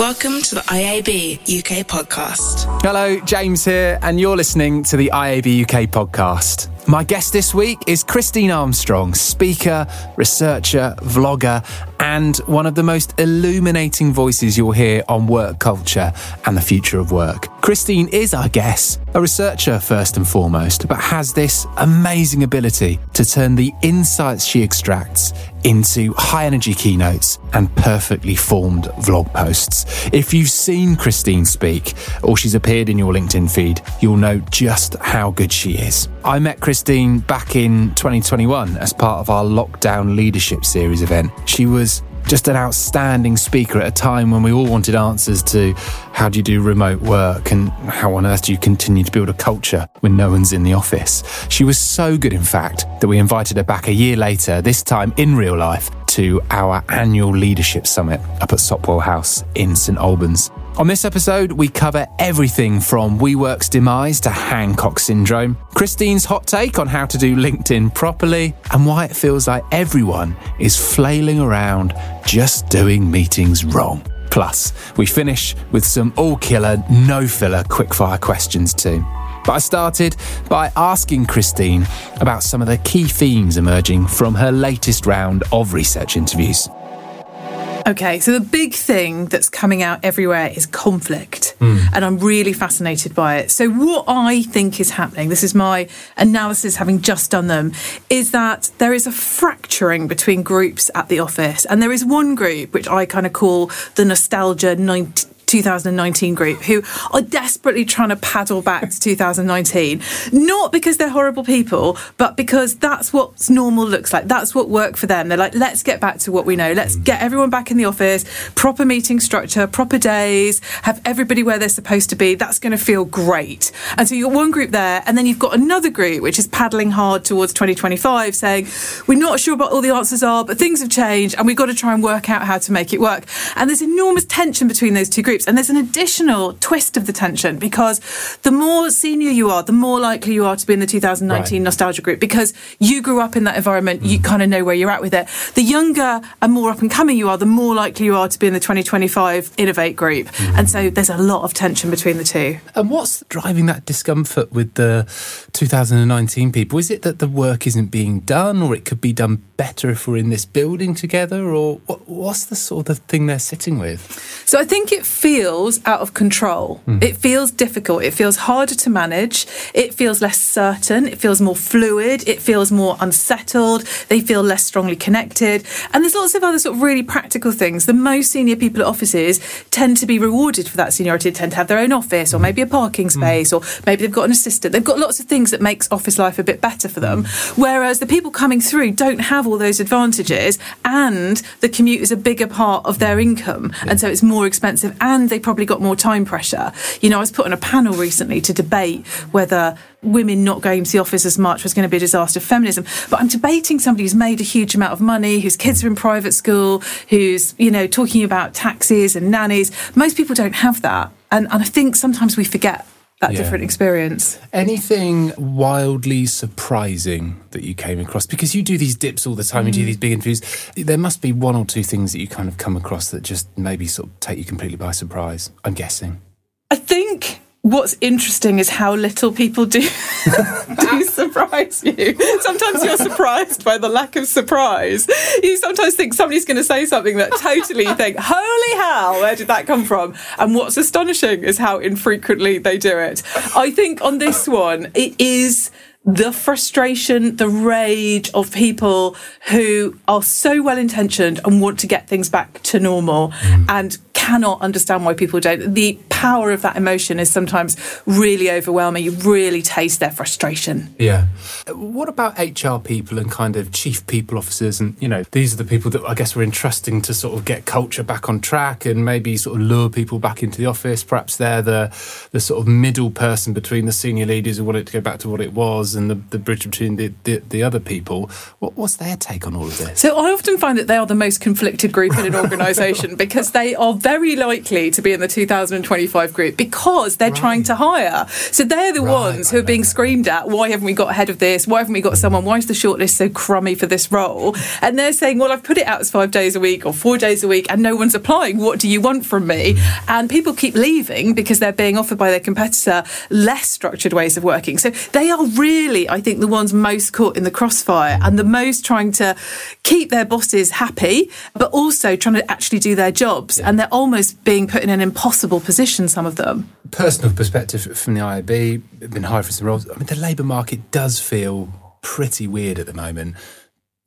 Welcome to the IAB UK podcast. Hello, James here, and you're listening to the IAB UK podcast. My guest this week is Christine Armstrong, speaker, researcher, vlogger, and one of the most illuminating voices you'll hear on work culture and the future of work. Christine is, I guess, a researcher first and foremost, but has this amazing ability to turn the insights she extracts into high energy keynotes and perfectly formed vlog posts. If you've seen Christine speak or she's appeared in your LinkedIn feed, you'll know just how good she is. I met Christine back in 2021 as part of our lockdown leadership series event. She was just an outstanding speaker at a time when we all wanted answers to how do you do remote work and how on earth do you continue to build a culture when no one's in the office. She was so good, in fact, that we invited her back a year later, this time in real life, to our annual leadership summit up at Sopwell House in St Albans. On this episode, we cover everything from WeWork's demise to Hancock syndrome, Christine's hot take on how to do LinkedIn properly, and why it feels like everyone is flailing around just doing meetings wrong. Plus, we finish with some all killer, no filler quickfire questions too. But I started by asking Christine about some of the key themes emerging from her latest round of research interviews. Okay, so the big thing that's coming out everywhere is conflict, mm. and I'm really fascinated by it. So, what I think is happening, this is my analysis having just done them, is that there is a fracturing between groups at the office, and there is one group which I kind of call the nostalgia 90, 2019 group who are desperately trying to paddle back to 2019. Not because they're horrible people, but because that's what normal looks like. That's what worked for them. They're like, let's get back to what we know. Let's get everyone back in the office, proper meeting structure, proper days, have everybody where they're supposed to be. That's going to feel great. And so you've got one group there, and then you've got another group which is paddling hard towards 2025, saying, we're not sure what all the answers are, but things have changed, and we've got to try and work out how to make it work. And there's enormous tension between those two groups groups. And there's an additional twist of the tension because the more senior you are, the more likely you are to be in the 2019 right. nostalgia group because you grew up in that environment. Mm. You kind of know where you're at with it. The younger and more up and coming you are, the more likely you are to be in the 2025 innovate group. Mm. And so there's a lot of tension between the two. And what's driving that discomfort with the 2019 people? Is it that the work isn't being done or it could be done better if we're in this building together? Or what's the sort of thing they're sitting with? So I think it feels feels out of control. Mm. It feels difficult. It feels harder to manage. It feels less certain. It feels more fluid. It feels more unsettled. They feel less strongly connected. And there's lots of other sort of really practical things. The most senior people at offices tend to be rewarded for that seniority, they tend to have their own office or maybe a parking hmm. space mm. or maybe they've got an assistant. They've got lots of things that makes office life a bit better for them. Whereas the people coming through don't have all those advantages and the commute is a bigger part of their income. Yeah. And so it's more expensive and and they probably got more time pressure. You know, I was put on a panel recently to debate whether women not going to the office as much was going to be a disaster for feminism. But I'm debating somebody who's made a huge amount of money, whose kids are in private school, who's, you know, talking about taxes and nannies. Most people don't have that. And, and I think sometimes we forget that yeah. different experience. Anything wildly surprising that you came across? Because you do these dips all the time, mm. you do mm. these big interviews. There must be one or two things that you kind of come across that just maybe sort of take you completely by surprise, I'm guessing. I think what's interesting is how little people do do surprise you. Sometimes you're surprised by the lack of surprise. You sometimes think somebody's going to say something that totally you think, "Holy hell, where did that come from?" And what's astonishing is how infrequently they do it. I think on this one, it is the frustration, the rage of people who are so well intentioned and want to get things back to normal mm. and cannot understand why people don't. The power of that emotion is sometimes really overwhelming. You really taste their frustration. Yeah. What about HR people and kind of chief people officers? And, you know, these are the people that I guess we're entrusting to sort of get culture back on track and maybe sort of lure people back into the office. Perhaps they're the, the sort of middle person between the senior leaders who want it to go back to what it was and the, the bridge between the, the, the other people. What, what's their take on all of this? So I often find that they are the most conflicted group in an organisation because they are very very likely to be in the 2025 group because they're right. trying to hire. So they're the right, ones who are being screamed at. Why haven't we got ahead of this? Why haven't we got someone? Why is the shortlist so crummy for this role? And they're saying, well, I've put it out as five days a week or four days a week and no one's applying. What do you want from me? And people keep leaving because they're being offered by their competitor less structured ways of working. So they are really, I think, the ones most caught in the crossfire and the most trying to keep their bosses happy, but also trying to actually do their jobs. And they're almost being put in an impossible position, some of them. Personal perspective from the IAB, been hired for some roles. I mean, the labour market does feel pretty weird at the moment.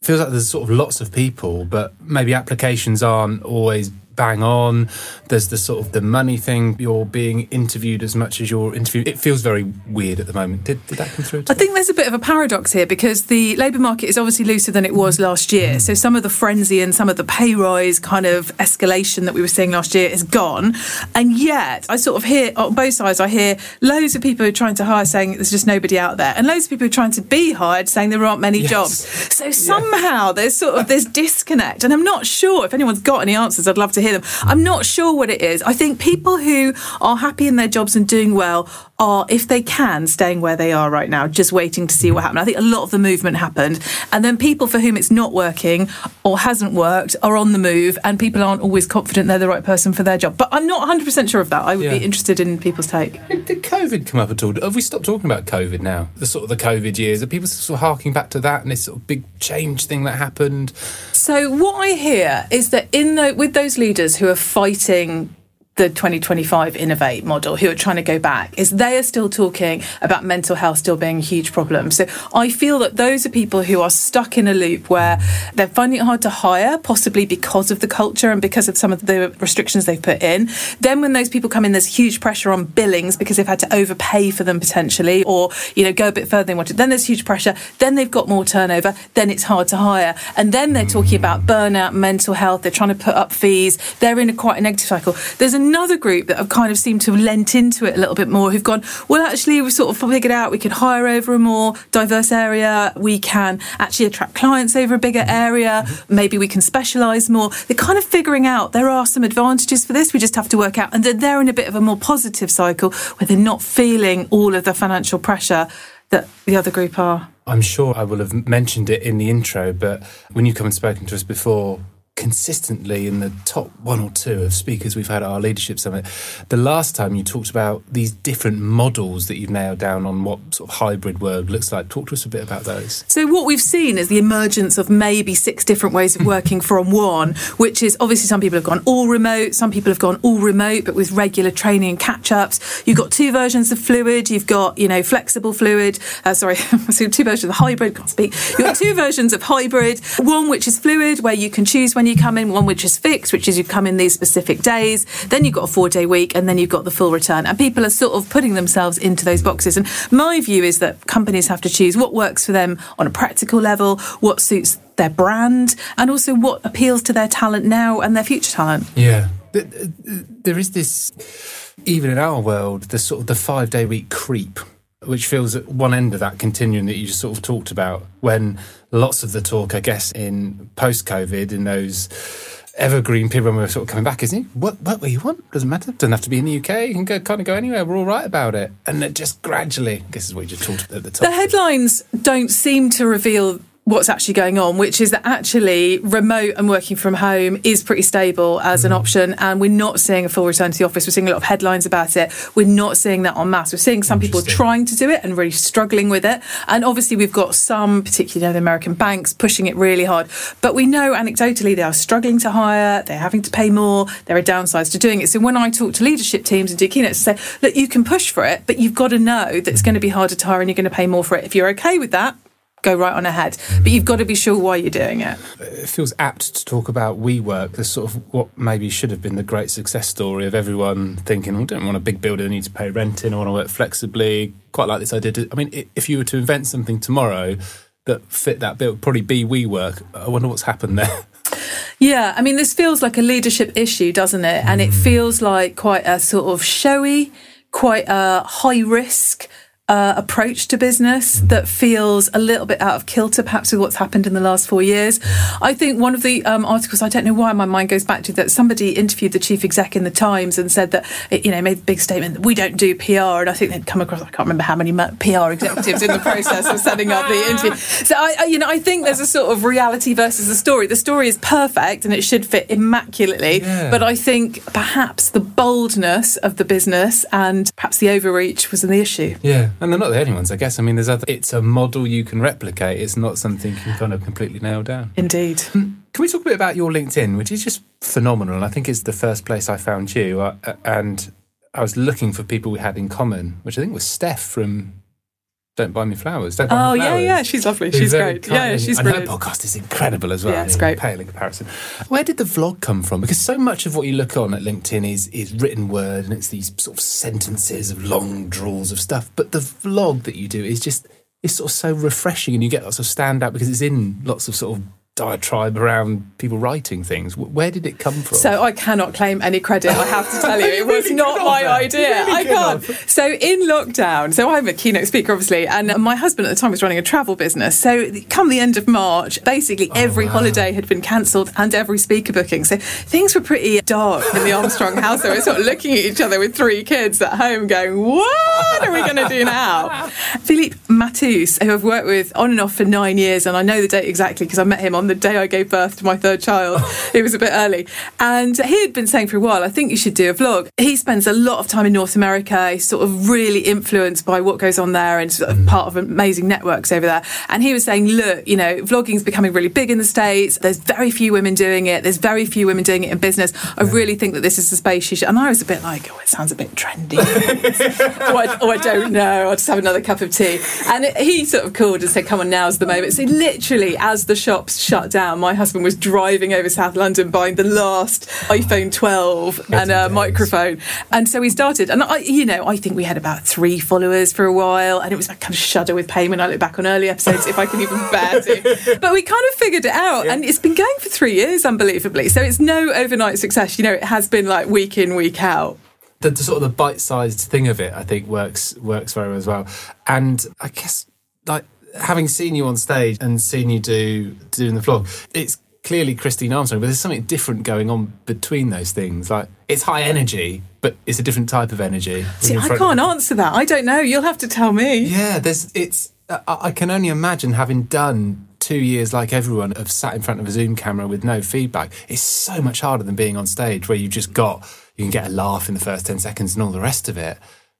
Feels like there's sort of lots of people, but maybe applications aren't always bang on. There's the sort of the money thing. You're being interviewed as much as you're interviewed. It feels very weird at the moment. Did, did that come through? I think there's a bit of a paradox here because the labour market is obviously looser than it was last year. Hmm. So some of the frenzy and some of the pay rise kind of escalation that we were seeing last year is gone. And yet I sort of hear on both sides, I hear loads of people who are trying to hire saying there's just nobody out there. And loads of people who are trying to be hired saying there aren't many yes. jobs. So somehow yes. there's sort of this disconnect. And I'm not sure if anyone's got any answers. I'd love to hear them. I'm not sure what it is. I think people who are happy in their jobs and doing well are, if they can, staying where they are right now, just waiting to see what happens. I think a lot of the movement happened. And then people for whom it's not working or hasn't worked are on the move, and people aren't always confident they're the right person for their job. But I'm not 100% sure of that. I would yeah. be interested in people's take. Did COVID come up at all? Have we stopped talking about COVID now? The sort of the COVID years? Are people sort of harking back to that and this sort of big change thing that happened? So what I hear is that in the, with those leaders who are fighting the 2025 Innovate model who are trying to go back is they are still talking about mental health still being a huge problem. So I feel that those are people who are stuck in a loop where they're finding it hard to hire, possibly because of the culture and because of some of the restrictions they've put in. Then when those people come in, there's huge pressure on billings because they've had to overpay for them potentially or, you know, go a bit further than wanted. Then there's huge pressure. Then they've got more turnover. Then it's hard to hire. And then they're talking about burnout, mental health. They're trying to put up fees. They're in a quite a negative cycle. There's a another group that have kind of seemed to have lent into it a little bit more who've gone, well, actually, we've sort of figured out we can hire over a more diverse area. We can actually attract clients over a bigger area. Maybe we can specialise more. They're kind of figuring out there are some advantages for this. We just have to work out. And they're in a bit of a more positive cycle where they're not feeling all of the financial pressure that the other group are. I'm sure I will have mentioned it in the intro, but when you come and spoken to us before, consistently in the top one or two of speakers we've had at our leadership summit. The last time you talked about these different models that you've nailed down on what sort of hybrid work looks like. Talk to us a bit about those. So what we've seen is the emergence of maybe six different ways of working from one, which is obviously some people have gone all remote, some people have gone all remote, but with regular training and catch ups. You've got two versions of fluid. You've got you know flexible fluid. Uh, sorry, so two versions of hybrid. Can't speak. You've got two versions of hybrid. One which is fluid, where you can choose when when you come in, one which is fixed, which is you come in these specific days. Then you've got a four day week, and then you've got the full return. And people are sort of putting themselves into those boxes. And my view is that companies have to choose what works for them on a practical level, what suits their brand, and also what appeals to their talent now and their future talent. Yeah. There is this, even in our world, the sort of the five day week creep which feels at one end of that continuum that you just sort of talked about when lots of the talk, I guess, in post COVID, in those evergreen period when we were sort of coming back, isn't it? What, what, where you want? Doesn't matter. Doesn't have to be in the UK. You can go, kind of go anywhere. We're all right about it. And then just gradually, this is what you just talked at the top. The headlines don't seem to reveal what's actually going on, which is that actually remote and working from home is pretty stable as an mm. option. And we're not seeing a full return to the office. We're seeing a lot of headlines about it. We're not seeing that en masse. We're seeing some people trying to do it and really struggling with it. And obviously, we've got some, particularly the American banks, pushing it really hard. But we know anecdotally they are struggling to hire, they're having to pay more, there are downsides to doing it. So when I talk to leadership teams and do keynotes, say, look, you can push for it, but you've got to know that it's going to be harder to hire and you're going to pay more for it. If you're okay with that, go right on ahead. But you've got to be sure why you're doing it. It feels apt to talk about WeWork, the sort of what maybe should have been the great success story of everyone thinking, well, I don't want a big building, I need to pay rent in, I want to work flexibly. Quite like this idea. I mean, if you were to invent something tomorrow that fit that bill, probably be WeWork. I wonder what's happened there. Yeah, I mean, this feels like a leadership issue, doesn't it? And it mm. feels like quite a sort of showy, quite a high risk uh, approach to business that feels a little bit out of kilter, perhaps with what's happened in the last four years. I think one of the um, articles, I don't know why my mind goes back to that, somebody interviewed the chief exec in the Times and said that, you know, made a big statement that we don't do PR. And I think they'd come across, I can't remember how many PR executives in the process of setting up the interview. So, I, I, you know, I think there's a sort of reality versus the story. The story is perfect and it should fit immaculately. Yeah. But I think perhaps the boldness of the business and perhaps the overreach was in the issue. Yeah and they're not the only ones, I guess. I mean, there's other. It's a model you can replicate. It's not something you can kind of completely nail down. Indeed. Hmm. Can we talk a bit about your LinkedIn, which is just phenomenal? And I think it's the first place I found you. Uh, and I was looking for people we had in common, which I think was Steph from don't buy me flowers. Don't buy oh me flowers. yeah, yeah, she's lovely. She's great. Yeah, she's and brilliant. her podcast is incredible as well. Yeah, it's great. Pale in comparison. Where did the vlog come from? Because so much of what you look on at LinkedIn is is written word, and it's these sort of sentences of long drawls of stuff. But the vlog that you do is just it's sort of so refreshing, and you get lots of standout because it's in lots of sort of diatribe around people writing things. Where did it come from? So I cannot claim any credit. I have to tell you, it was really not my idea. Really I can't. So in lockdown, so I'm a keynote speaker, obviously, and my husband at the time was running a travel business. So come the end of March, basically oh, every wow. holiday had been cancelled and every speaker booking. So things were pretty dark in the Armstrong house. So we're sort of looking at each other with three kids at home, going, "What are we going to do now?" Philippe Matthous, who I've worked with on and off for nine years, and I know the date exactly because I met him on on the day I gave birth to my third child. it was a bit early. And he had been saying for a while, I think you should do a vlog. He spends a lot of time in North America. He's sort of really influenced by what goes on there and sort of mm. part of amazing networks over there. And he was saying, look, you know, vlogging is becoming really big in the States. There's very few women doing it. There's very few women doing it in business. I really think that this is a space you should. And I was a bit like, oh, it sounds a bit trendy. oh, I, oh, I don't know. I'll just have another cup of tea. And he sort of called and said, come on, now's the moment. So literally, as the shops shut down, my husband was driving over South London buying the last iPhone 12 and a microphone. And so we started. And I, you know, I think we had about three followers for a while. And it was like kind of shudder with pain when I look back on early episodes, if I can even bear to. But we kind of figured it out. Yeah. And it's been going for three years, unbelievably. So it's no overnight success. You know, it has been like week in, week out. The, the sort of the bite-sized thing of it, I think, works works very well as well. And I guess like having seen you on stage and seen you do doing the vlog, it's clearly Christine Armstrong, but there's something different going on between those things. Like it's high energy, but it's a different type of energy. See, I can't answer that. I don't know. You'll have to tell me. Yeah, there's. It's. I can only imagine having done two years like everyone have sat in front of a Zoom camera with no feedback. It's so much harder than being on stage where you've just got you can get a laugh in the first ten seconds and all the rest of it,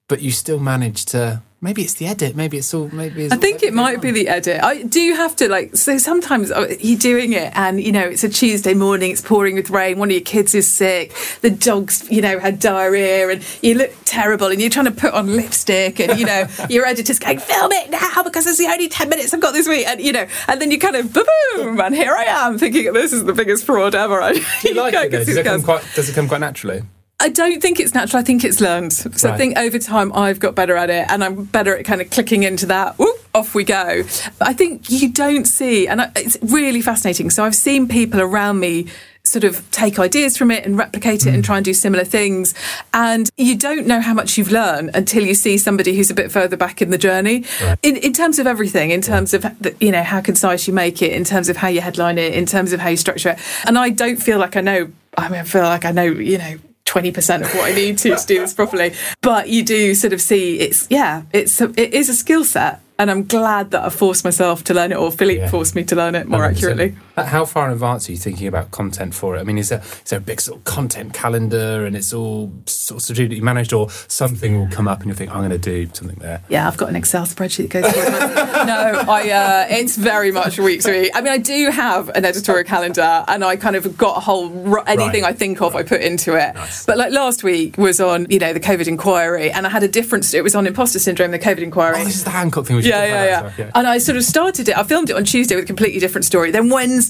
but you still manage to maybe it's the edit. Maybe it's all. Maybe it's I think it might on. be the edit. I do have to like. So sometimes uh, you're doing it, and you know it's a Tuesday morning. It's pouring with rain. One of your kids is sick. The dog's you know had diarrhea, and you look terrible. And you're trying to put on lipstick, and you know your editor's going film it now because it's the only ten minutes I've got this week, and you know, and then you kind of boom, and here I am thinking this is the biggest fraud ever. Do you like it? Does it, come quite, does it come quite naturally? I don't think it's natural. I think it's learned. So right. I think over time I've got better at it, and I'm better at kind of clicking into that. Whoop, off we go. I think you don't see, and it's really fascinating. So I've seen people around me sort of take ideas from it and replicate it mm. and try and do similar things. And you don't know how much you've learned until you see somebody who's a bit further back in the journey. Right. In, in terms of everything, in terms of, the, you know, how concise you make it, in terms of how you headline it, in terms of how you structure it. And I don't feel like I know, I mean, I feel like I know, you know, 20% of what I need to to do this properly. But you do sort of see it's, yeah, it's a, it is a skill set and I'm glad that I forced myself to learn it, or Philippe yeah. forced me to learn it more accurately. How far in advance are you thinking about content for it? I mean, is there, is there a big sort of content calendar and it's all sort of strategically managed, or something will come up and you think, I'm going to do something there? Yeah, I've got an Excel spreadsheet that goes through No, I, uh, it's very much week to week. I mean, I do have an editorial calendar and I kind of got a whole, anything right. I think of, right. I put into it. Nice. But like last week was on, you know, the COVID inquiry and I had a different, it was on imposter syndrome, the COVID inquiry. Oh, this is the Hancock thing yeah, yeah, yeah. yeah. And I sort of started it. I filmed it on Tuesday with a completely different story. Then Wednesday,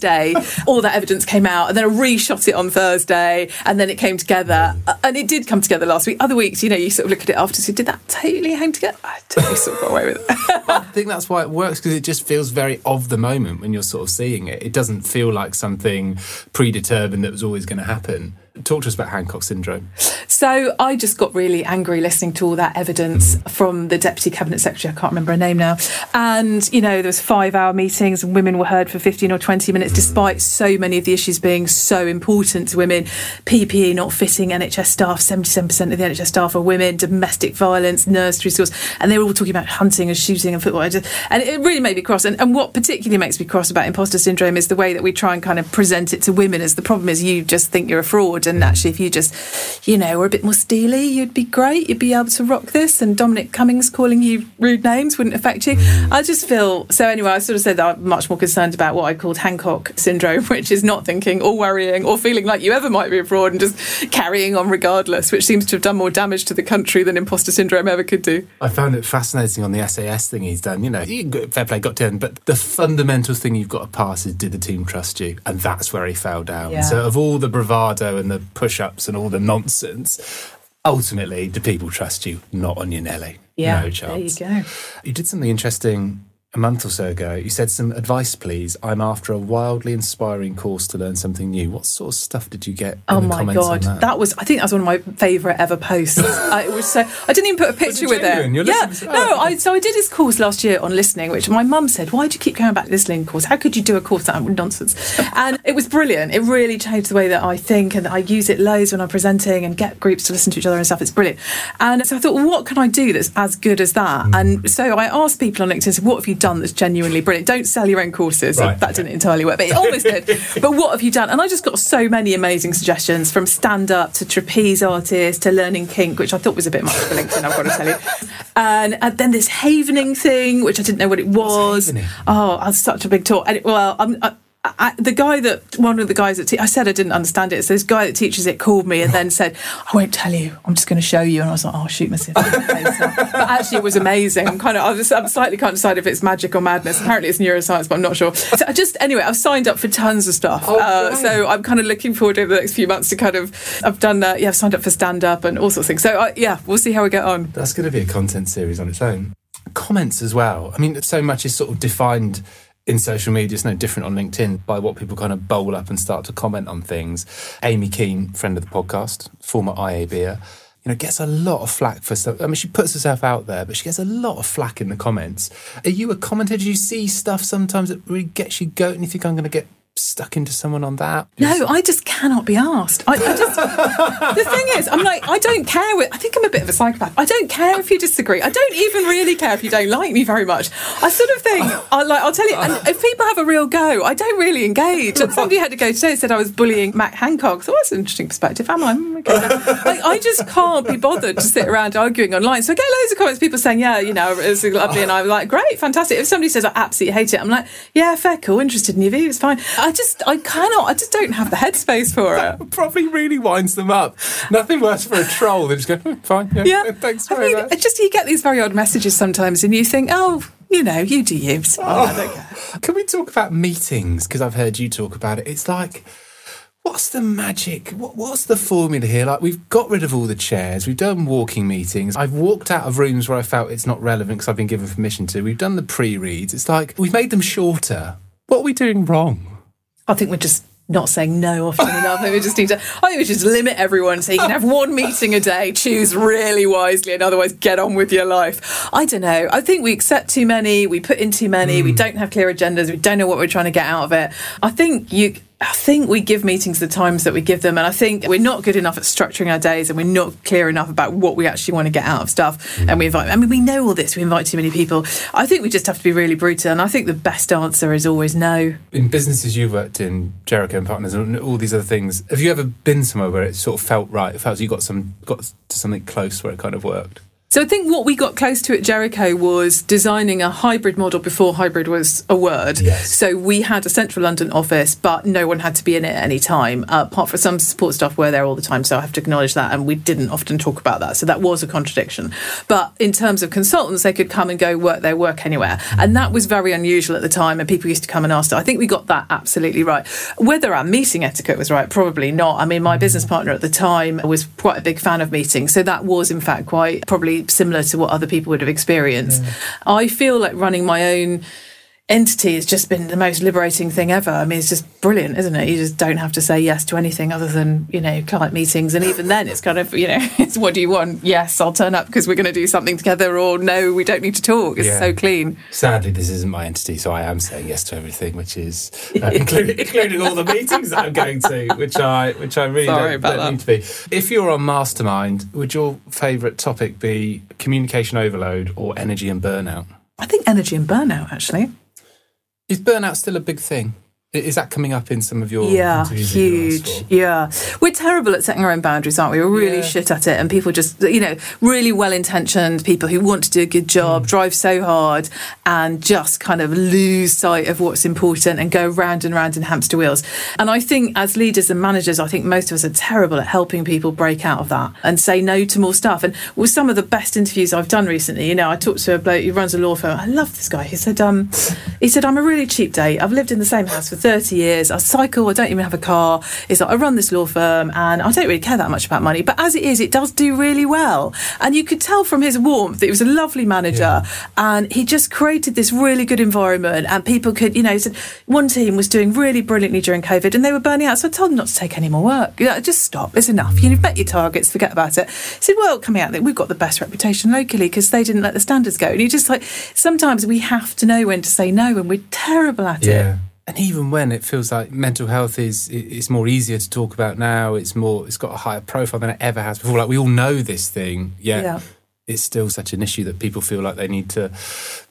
all that evidence came out, and then I reshot it on Thursday, and then it came together. Mm. And it did come together last week. Other weeks, you know, you sort of look at it after. So did that totally hang together? I totally sort of got away with it. I think that's why it works because it just feels very of the moment when you're sort of seeing it. It doesn't feel like something predetermined that was always going to happen Talk to us about Hancock syndrome. So I just got really angry listening to all that evidence from the deputy cabinet secretary. I can't remember her name now. And you know, there was five-hour meetings, and women were heard for fifteen or twenty minutes, despite so many of the issues being so important to women. PPE not fitting NHS staff. Seventy-seven percent of the NHS staff are women. Domestic violence, nursery schools, and they were all talking about hunting and shooting and football. And it really made me cross. And, and what particularly makes me cross about imposter syndrome is the way that we try and kind of present it to women. As the problem is, you just think you're a fraud and actually, if you just, you know, were a bit more steely, you'd be great. You'd be able to rock this. And Dominic Cummings calling you rude names wouldn't affect you. I just feel so. Anyway, I sort of said that I'm much more concerned about what I called Hancock syndrome, which is not thinking or worrying or feeling like you ever might be abroad and just carrying on regardless, which seems to have done more damage to the country than imposter syndrome ever could do. I found it fascinating on the SAS thing he's done. You know, fair play, got 10, but the fundamental thing you've got to pass is did the team trust you? And that's where he fell down. Yeah. So, of all the bravado and the push ups and all the nonsense, ultimately, do people trust you? Not on your Nelly. Yeah, no chance. there you go. You did something interesting a month or so ago. You said some advice, please. I'm after a wildly inspiring course to learn something new. What sort of stuff did you get? in Oh my god, that? that? was I think that was one of my favourite ever posts. uh, it was so I didn't even put a picture with genuine? You're it. Yeah, listening to- no, oh. I so I did this course last year on listening, which my mum said, "Why do you keep going back to this listening course? How could you do a course that nonsense?" And it was brilliant. It really changed the way that I think, and I use it loads when I'm presenting and get groups to listen to each other and stuff. It's brilliant. And so I thought, well, what can I do that's as good as that? Hmm. And so I asked people on LinkedIn, "What have you done that's genuinely brilliant? Don't sell your own courses. Right. That didn't entirely work, but it almost did. But what have you done? And I just got so many amazing suggestions from stand up to trapeze artists to learning kink, which I thought was a bit much for LinkedIn, I've got to tell you. And, and then this havening thing, which I didn't know what it was. Oh, that's such a big talk. And it, well, I'm. I, I, the guy that one of the guys that te- I said I didn't understand it. So this guy that teaches it called me and then said, "I won't tell you. I'm just going to show you." And I was like, "Oh, shoot myself." in the face now." but actually, it was amazing. I'm kind of, I was, I'm slightly can't decide if it's magic or madness. Apparently, it's neuroscience, but I'm not sure. So I just anyway, I've signed up for tons of stuff. Oh, uh, so I'm kind of looking forward over the next few months to kind of. I've done, uh, yeah, I've signed up for stand up and all sorts of things. So uh, yeah, we'll see how we get on. That's going to be a content series on its own. Comments as well. I mean, so much is sort of defined in social media. It's no different on LinkedIn by what people kind of bowl up and start to comment on things. Amy Kean, friend of the podcast, former IABer, you know, gets a lot of flack for stuff. I mean, she puts herself out there, but she gets a lot of flack in the comments. Are you a commenter? Do you see stuff sometimes that really gets you going? You think I'm going to get stuck into someone on that? No, I just cannot be asked. I, I just the thing is, I'm like, I don't care. With, I think I'm a bit of a psychopath. I don't care if you disagree. I don't even really care if you don't like me very much. I sort of think, I like, I'll tell you. And if people have a real go, I don't really engage. And somebody had to go today and said I was bullying Matt Hancock. So that's an interesting perspective. Am I? Mm, Okay. Like, I just can't be bothered to sit around arguing online. So I get loads of comments, people saying, yeah, you know, it's lovely, and I'm like, great, fantastic. If somebody says I absolutely hate it, I'm like, yeah, fair, cool, interested in your views, fine. I just, I cannot, I just don't have the headspace for it. Probably really winds them up. Nothing worse for a troll than just go, "Hmm, fine, yeah, Yeah, thanks I very much. just you get these very odd messages sometimes, and you think, oh, you know, you do you. It's fine, I don't care. Can we talk about meetings? Because I've heard you talk about it. It's like, what's the magic? What, what's the formula here? Like, we've got rid of all the chairs. We've done walking meetings. I've walked out of rooms where I felt it's not relevant because I've been given permission to. We've done the pre reads. It's like, we've made them shorter. What are we doing wrong? I think we're just not saying no often enough. I think we just need to. I think we should just limit everyone so you can have one meeting a day. Choose really wisely, and otherwise get on with your life. I don't know. I think we accept too many. We put in too many. We hmm. don't have clear agendas. We don't know what we're trying to get out of it. I think you. I think we give meetings the times that we give them, and I think we're not good enough at structuring our days, and we're not clear enough about what we actually want to get out of stuff. Mm. And we invite. I mean, we know all this. We invite too many people. I think we just have to be really brutal, and I think the best answer is always no. In businesses you've worked in, Jericho and Partners, and all these other things, have you ever been somewhere where it sort of felt right? It felt you got some got to something close where it kind of worked? So I think what we got close to at Jericho was designing a hybrid model before hybrid was a word. Yes. So we had a central London office, but no one had to be in it at any time, uh, apart from some support staff were there all the time. So I have to acknowledge that, and we didn't often talk about that. So that was a contradiction. But in terms of consultants, they could come and go work their work anywhere, and that was very unusual at the time. And people used to come and ask. I think we got that absolutely right. Whether our meeting etiquette was right, probably not. I mean, my business partner at the time was quite a big fan of meetings, so that was in fact quite probably similar to what other people would have experienced. I feel like running my own entity has just been the most liberating thing ever. I mean, it's just brilliant, isn't it? You just don't have to say yes to anything other than, you know, client meetings. And even then, it's kind of, you know, it's what do you want? Yes, I'll turn up because we're going to do something together, or no, we don't need to talk. It's Yeah. so clean. Sadly, this isn't my entity, so I am saying yes to everything, which is uh, including, including all the meetings that I'm going to, which I which I really Sorry don't, don't need to be. If you're on Mastermind, would your favourite topic be communication overload or energy and burnout? I think energy and burnout, actually. Is burnout still a big thing? Is that coming up in some of your Yeah, huge. Yeah. We're terrible at setting our own boundaries, aren't we? We're really Yeah. shit at it. And people just, you know, really well intentioned people who want to do a good Mm. job, drive so hard and just kind of lose sight of what's important and go round and round in hamster wheels. And I think as leaders and managers, I think most of us are terrible at helping people break out of that and say no to more stuff. And with some of the best interviews I've done recently, you know, I talked to a bloke who runs a law firm. I love this guy. He said, um, he said, I'm a really cheap date. I've lived in the same house for 30 years. I cycle. I don't even have a car. He's like, I run this law firm and I don't really care that much about money. But as it is, it does do really well. And you could tell from his warmth that he was a lovely manager and he just created this really good environment and people could, you know, said one team was doing really brilliantly during COVID and they were burning out. So I told them not to take any more work. Yeah, just stop. It's enough. You've met your targets. Forget about it. He said, well, coming out, we've got the best reputation locally because they didn't let the standards go. And you just like, sometimes we have to know when to say no and we're terrible at it. And even when it feels like mental health is it's more easier to talk about now, it's more it's got a higher profile than it ever has before. Like we all know this thing, yet Yeah. it's still such an issue that people feel like they need to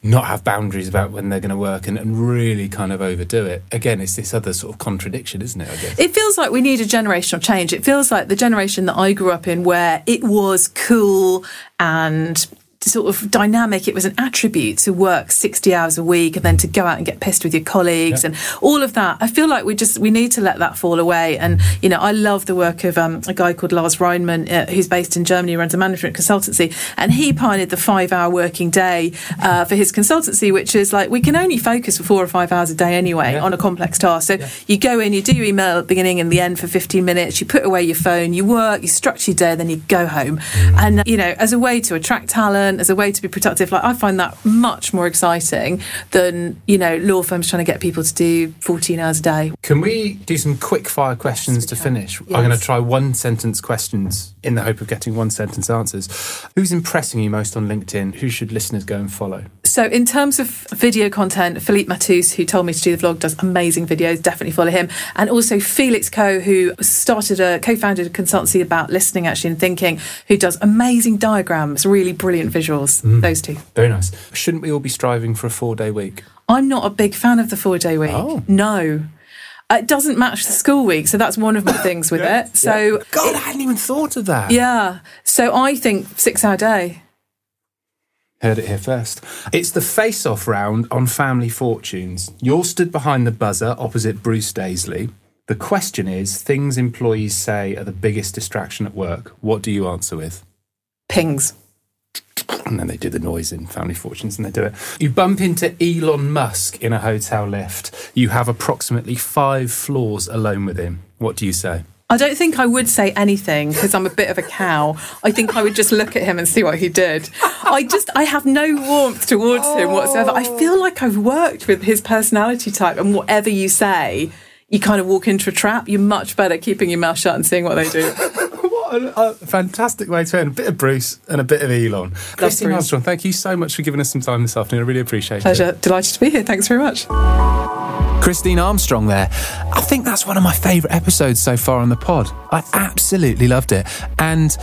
not have boundaries about when they're going to work and, and really kind of overdo it. Again, it's this other sort of contradiction, isn't it? I guess. It feels like we need a generational change. It feels like the generation that I grew up in, where it was cool and sort of dynamic. It was an attribute to work 60 hours a week and then to go out and get pissed with your colleagues and all of that. I feel like we just, we need to let that fall away. And, you know, I love the work of um, a guy called Lars Rheingans, uh, who's based in Germany, runs a management consultancy. And he pioneered the five hour working day uh, for his consultancy, which is like, we can only focus for four or five hours a day anyway Yeah. on a complex task. So you go in, you do your email at the beginning and the end for 15 minutes, you put away your phone, you work, you structure your day, then you go home. And, you know, as a way to attract talent, as a way to be productive, like I find that much more exciting than, you know, law firms trying to get people to do 14 hours a day. Can we do some quick fire questions we to finish? I'm going to try one sentence questions in the hope of getting one sentence answers. Who's impressing you most on LinkedIn? Who should listeners go and follow? So, in terms of video content, Philippe Matus, who told me to do the vlog, does amazing videos. Definitely follow him. And also Felix Co, who started a co-founded a consultancy about listening, actually, and thinking, who does amazing diagrams, really brilliant visuals. Those two. Very nice. Shouldn't we all be striving for a four day week? I'm not a big fan of the four day week. Oh. No. Uh, It doesn't match the school week, so that's one of my things with it. So, God, I hadn't even thought of that. yeah. So I think six hour day. Heard it here first. It's the face off round on Family Fortunes. You're stood behind the buzzer opposite Bruce Daisley. The question is things employees say are the biggest distraction at work. What do you answer with? Pings. And then they do the noise in Family Fortunes and they do it. You bump into Elon Musk in a hotel lift. You have approximately five floors alone with him. What do you say? I don't think I would say anything because I'm a bit of a cow. I think I would just look at him and see what he did. I just, I have no warmth towards him whatsoever. I feel like I've worked with his personality type, and whatever you say, you kind of walk into a trap. You're much better keeping your mouth shut and seeing what they do. What a, a fantastic way to end. A bit of Bruce and a bit of Elon. Christine Bruce. Armstrong, thank you so much for giving us some time this afternoon. I really appreciate it. Pleasure. Delighted to be here. Thanks very much. Christine Armstrong there. I think that's one of my favourite episodes so far on the pod. I absolutely loved it. And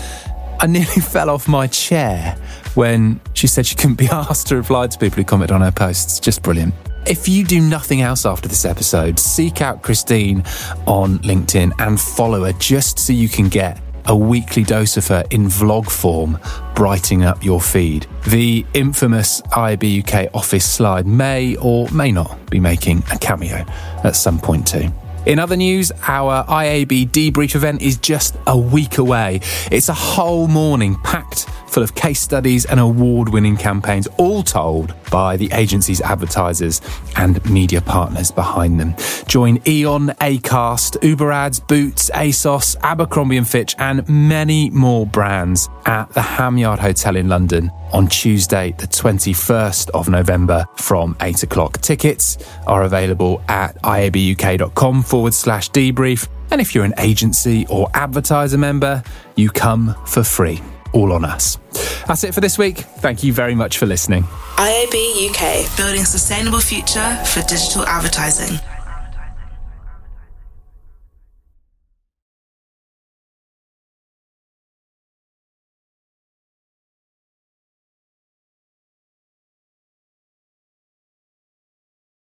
I nearly fell off my chair when she said she couldn't be asked to reply to people who comment on her posts. Just brilliant. If you do nothing else after this episode, seek out Christine on LinkedIn and follow her just so you can get a weekly dose of her in vlog form, brightening up your feed. The infamous IAB UK office slide may or may not be making a cameo at some point too. In other news, our IAB debrief event is just a week away. It's a whole morning packed full of case studies and award winning campaigns, all told by the agency's advertisers and media partners behind them. Join Eon, Acast, Uber Ads, Boots, ASOS, Abercrombie and Fitch, and many more brands at the Ham Yard Hotel in London on Tuesday, the 21st of November from 8 o'clock. Tickets are available at iabuk.com forward slash debrief. And if you're an agency or advertiser member, you come for free. All on us. That's it for this week. Thank you very much for listening. IAB UK, building sustainable future for digital advertising.